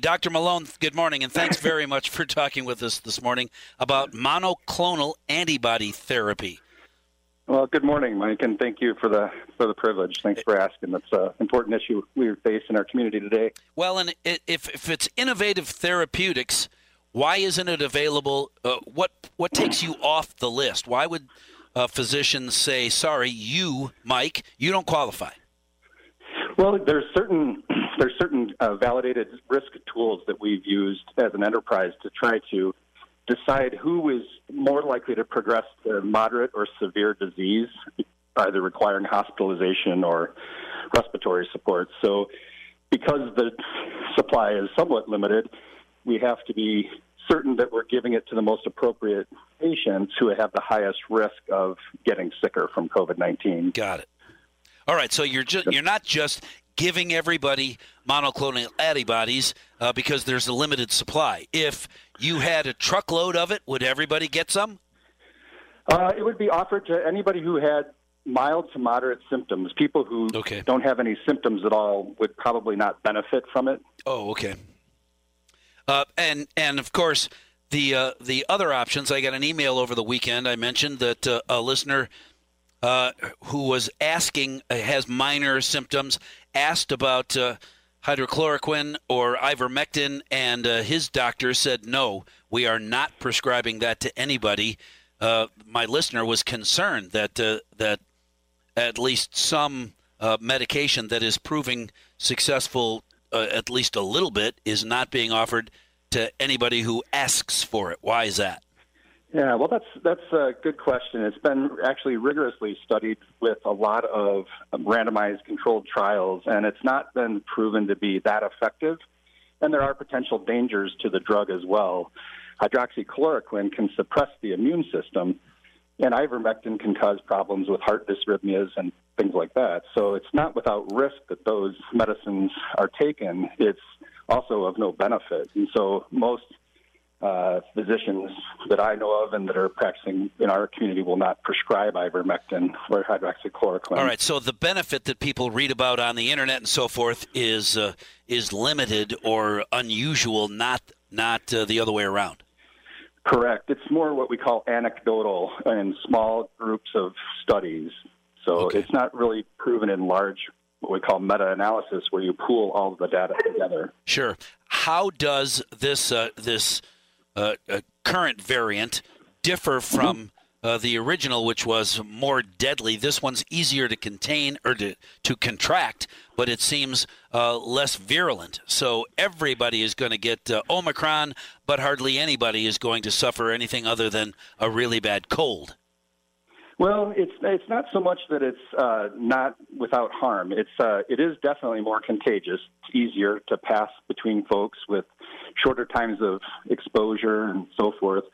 Dr. Malone, good morning, and thanks very much for talking with us this morning about monoclonal antibody therapy. Well, good morning, Mike, and thank you for the for the privilege. Thanks for asking. That's an important issue we face in our community today. Well, and if if it's innovative therapeutics, why isn't it available? Uh, what what takes you off the list? Why would uh, physicians say, "Sorry, you, Mike, you don't qualify"? Well, there's certain there's certain uh, validated risk tools that we've used as an enterprise to try to decide who is more likely to progress to moderate or severe disease, either requiring hospitalization or respiratory support. So, because the supply is somewhat limited, we have to be certain that we're giving it to the most appropriate patients who have the highest risk of getting sicker from COVID 19. Got it. All right, so you're just you're not just giving everybody monoclonal antibodies uh, because there's a limited supply. If you had a truckload of it, would everybody get some? Uh, it would be offered to anybody who had mild to moderate symptoms. People who okay. don't have any symptoms at all would probably not benefit from it. Oh, okay. Uh, and and of course the uh, the other options. I got an email over the weekend. I mentioned that uh, a listener uh, who was asking uh, has minor symptoms asked about uh, hydrochloroquine or ivermectin, and his doctor said no, we are not prescribing that to anybody. my listener was concerned that that at least some medication that is proving successful uh, at least a little bit, is not being offered to anybody who asks for it. Why is that? Yeah, well, that's that's a good question. It's been actually rigorously studied with a lot of randomized controlled trials, and it's not been proven to be that effective. And there are potential dangers to the drug as well. Hydroxychloroquine can suppress the immune system, and ivermectin can cause problems with heart dysrhythmias and things like that. So it's not without risk that those medicines are taken. It's also of no benefit. And so most uh, physicians that I know of and that are practicing in our community will not prescribe ivermectin or hydroxychloroquine. All right. So the benefit that people read about on the internet and so forth is uh, is limited or unusual, not not uh, the other way around. Correct. It's more what we call anecdotal in small groups of studies. So okay. it's not really proven in large, what we call meta analysis, where you pool all of the data together. Sure. How does this uh, this uh, uh, current variant differ from mm-hmm. Uh, the original, which was more deadly. This one's easier to contain or to, to contract, but it seems uh, less virulent. So everybody is going to get uh, Omicron, but hardly anybody is going to suffer anything other than a really bad cold. Well, it's it's not so much that it's uh, not without harm. It's uh, it is definitely more contagious. It's easier to pass between folks with shorter times of exposure and so forth.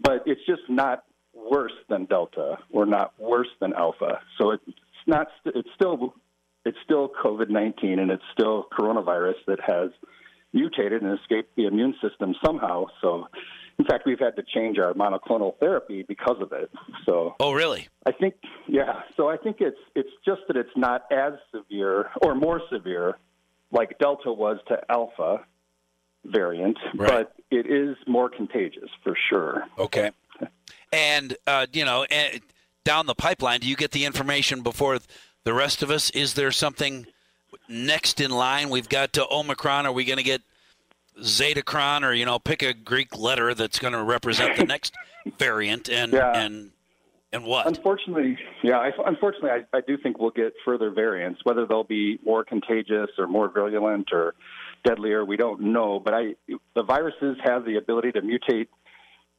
But it's just not worse than Delta or not worse than Alpha. So it's not. It's still it's still COVID nineteen and it's still coronavirus that has mutated and escaped the immune system somehow. So, in fact, we've had to change our monoclonal therapy because of it. So, oh, really? I think, yeah. So I think it's it's just that it's not as severe or more severe, like Delta was to Alpha variant, right. but it is more contagious for sure. Okay. And uh, you know, down the pipeline, do you get the information before the rest of us? Is there something next in line? We've got to Omicron. Are we going to get Zetacron, or you know, pick a Greek letter that's going to represent the next variant? And yeah. and and what? Unfortunately, yeah. I, unfortunately, I, I do think we'll get further variants. Whether they'll be more contagious or more virulent or deadlier, we don't know. But I, the viruses have the ability to mutate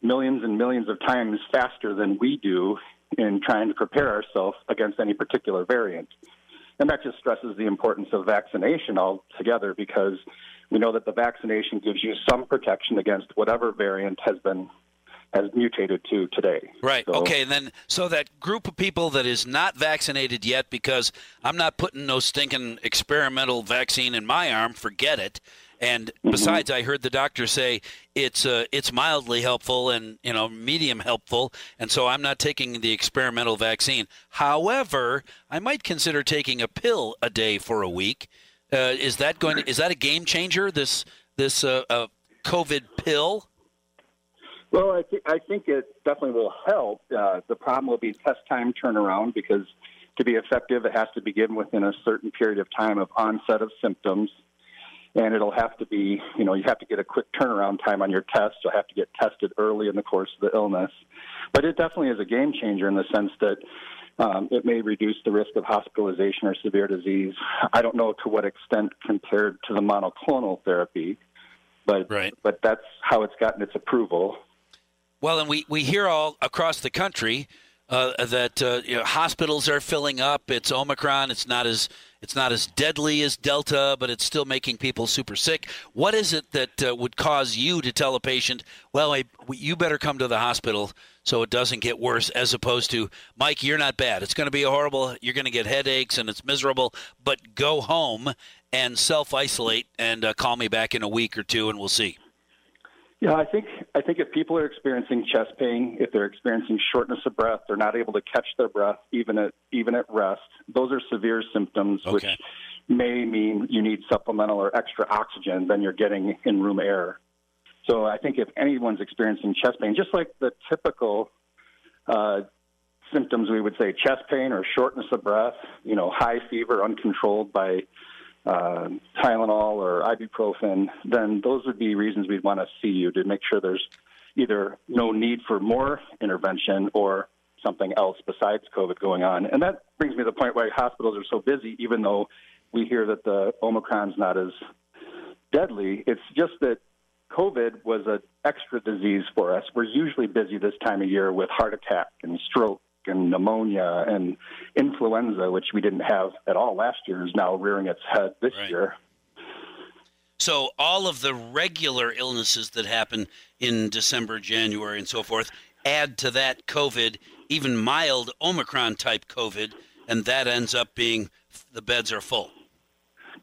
millions and millions of times faster than we do in trying to prepare ourselves against any particular variant. And that just stresses the importance of vaccination altogether because we know that the vaccination gives you some protection against whatever variant has been has mutated to today. Right. So, okay. And then, so that group of people that is not vaccinated yet, because I'm not putting no stinking experimental vaccine in my arm, forget it. And mm-hmm. besides, I heard the doctor say it's uh, it's mildly helpful and you know medium helpful, and so I'm not taking the experimental vaccine. However, I might consider taking a pill a day for a week. Uh, is that going? To, is that a game changer? This this uh, uh, COVID pill? Well, I, th- I think it definitely will help. Uh, the problem will be test time turnaround because to be effective, it has to begin within a certain period of time of onset of symptoms. And it'll have to be, you know, you have to get a quick turnaround time on your test. You'll have to get tested early in the course of the illness. But it definitely is a game changer in the sense that um, it may reduce the risk of hospitalization or severe disease. I don't know to what extent compared to the monoclonal therapy, but right. but that's how it's gotten its approval. Well, and we, we hear all across the country uh, that uh, you know, hospitals are filling up. It's Omicron. It's not as it's not as deadly as Delta, but it's still making people super sick. What is it that uh, would cause you to tell a patient, "Well, I, you better come to the hospital so it doesn't get worse," as opposed to, "Mike, you're not bad. It's going to be horrible. You're going to get headaches and it's miserable, but go home and self isolate and uh, call me back in a week or two, and we'll see." Yeah, I think I think if people are experiencing chest pain, if they're experiencing shortness of breath, they're not able to catch their breath even at even at rest. Those are severe symptoms, okay. which may mean you need supplemental or extra oxygen than you're getting in room air. So I think if anyone's experiencing chest pain, just like the typical uh, symptoms, we would say chest pain or shortness of breath, you know, high fever uncontrolled by uh, Tylenol or ibuprofen, then those would be reasons we'd want to see you to make sure there's either no need for more intervention or something else besides COVID going on. And that brings me to the point why hospitals are so busy, even though we hear that the Omicron's not as deadly. It's just that COVID was an extra disease for us. We're usually busy this time of year with heart attack and stroke and pneumonia and influenza, which we didn't have at all last year, is now rearing its head this right. year. So all of the regular illnesses that happen in December, January, and so forth add to that COVID, even mild Omicron type COVID, and that ends up being the beds are full.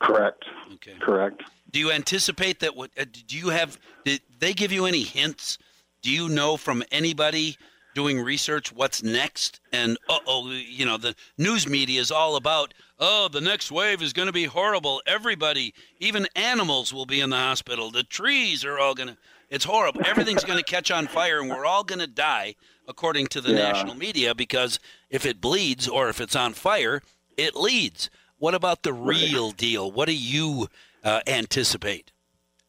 Correct. Okay. Correct. Do you anticipate that? What uh, do you have? Did they give you any hints? Do you know from anybody doing research what's next and oh you know the news media is all about oh the next wave is going to be horrible. Everybody even animals will be in the hospital. The trees are all going to it's horrible. Everything's going to catch on fire and we're all going to die according to the Yeah. national media because if it bleeds or if it's on fire it leads. What about the real deal? What do you uh, anticipate?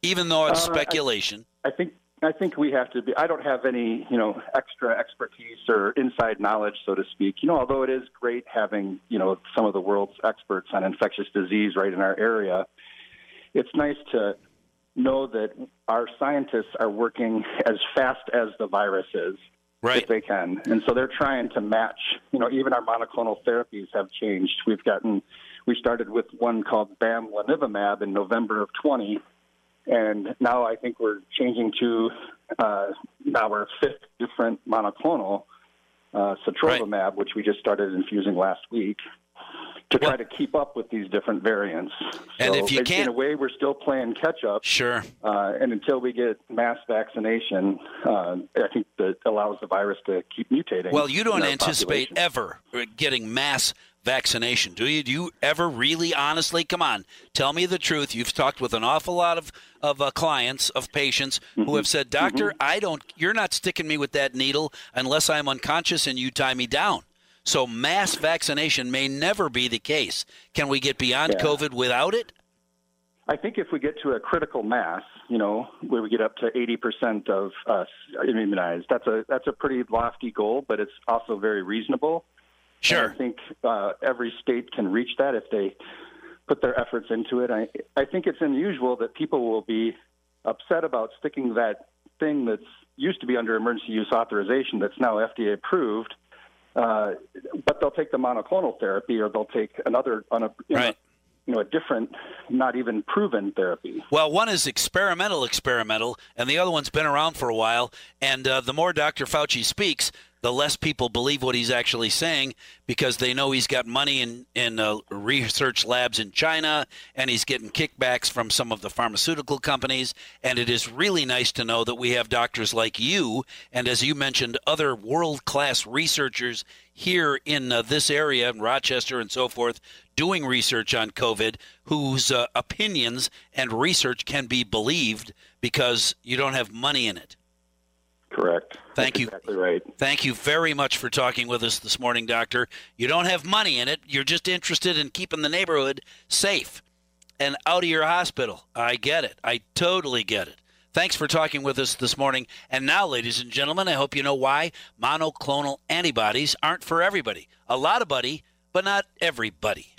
Even though it's Uh, I- speculation. I think I think we have to be. I don't have any, you know, extra expertise or inside knowledge, so to speak. You know, although it is great having, you know, some of the world's experts on infectious disease right in our area, it's nice to know that our scientists are working as fast as the virus is. right if they can. And so they're trying to match, you know, even our monoclonal therapies have changed. We've gotten, we started with one called bamlanivimab in November of 20, and now I think we're changing to uh, now our fifth different monoclonal, uh, sotrovimab, which we just started infusing last week. To try Well- to keep up with these different variants, And So if you can't- in a way, we're still playing catch up. sure Uh, and until we get mass vaccination, uh, I think that allows the virus to keep mutating. Well, you don't anticipate population. ever getting mass vaccination, do you? Do you ever really, honestly? Come on, tell me the truth. You've talked with an awful lot of of uh, clients, of patients Mm-hmm. who have said, "Doctor, I don't. You're not sticking me with that needle unless I'm unconscious and you tie me down." So mass vaccination may never be the case. Can we get beyond Yeah. COVID without it? I think if we get to a critical mass, you know, where we get up to 80% of us immunized, that's a that's a pretty lofty goal, but it's also very reasonable. And I think uh, every state can reach that if they put their efforts into it. I I think it's unusual that people will be upset about sticking that thing that's used to be under emergency use authorization that's now FDA approved. Uh, but they'll take the monoclonal therapy, or they'll take another, on a, you know, you know, a different, not even proven therapy. Well, one is experimental, experimental, and the other one's been around for a while. And uh, the more Dr. Fauci speaks, the less people believe what he's actually saying because they know he's got money in in uh, research labs in China and he's getting kickbacks from some of the pharmaceutical companies. And it is really nice to know that we have doctors like you and, as you mentioned, other world class researchers here in uh, this area in Rochester and so forth doing research on COVID whose uh, opinions and research can be believed because you don't have money in it. Correct. Thank That's you. Exactly right. Thank you very much for talking with us this morning, Doctor. You don't have money in it. You're just interested in keeping the neighborhood safe and out of your hospital. I get it. I totally get it. Thanks for talking with us this morning. And now, ladies and gentlemen, I hope you know why monoclonal antibodies aren't for everybody. A lot of buddy, but not everybody.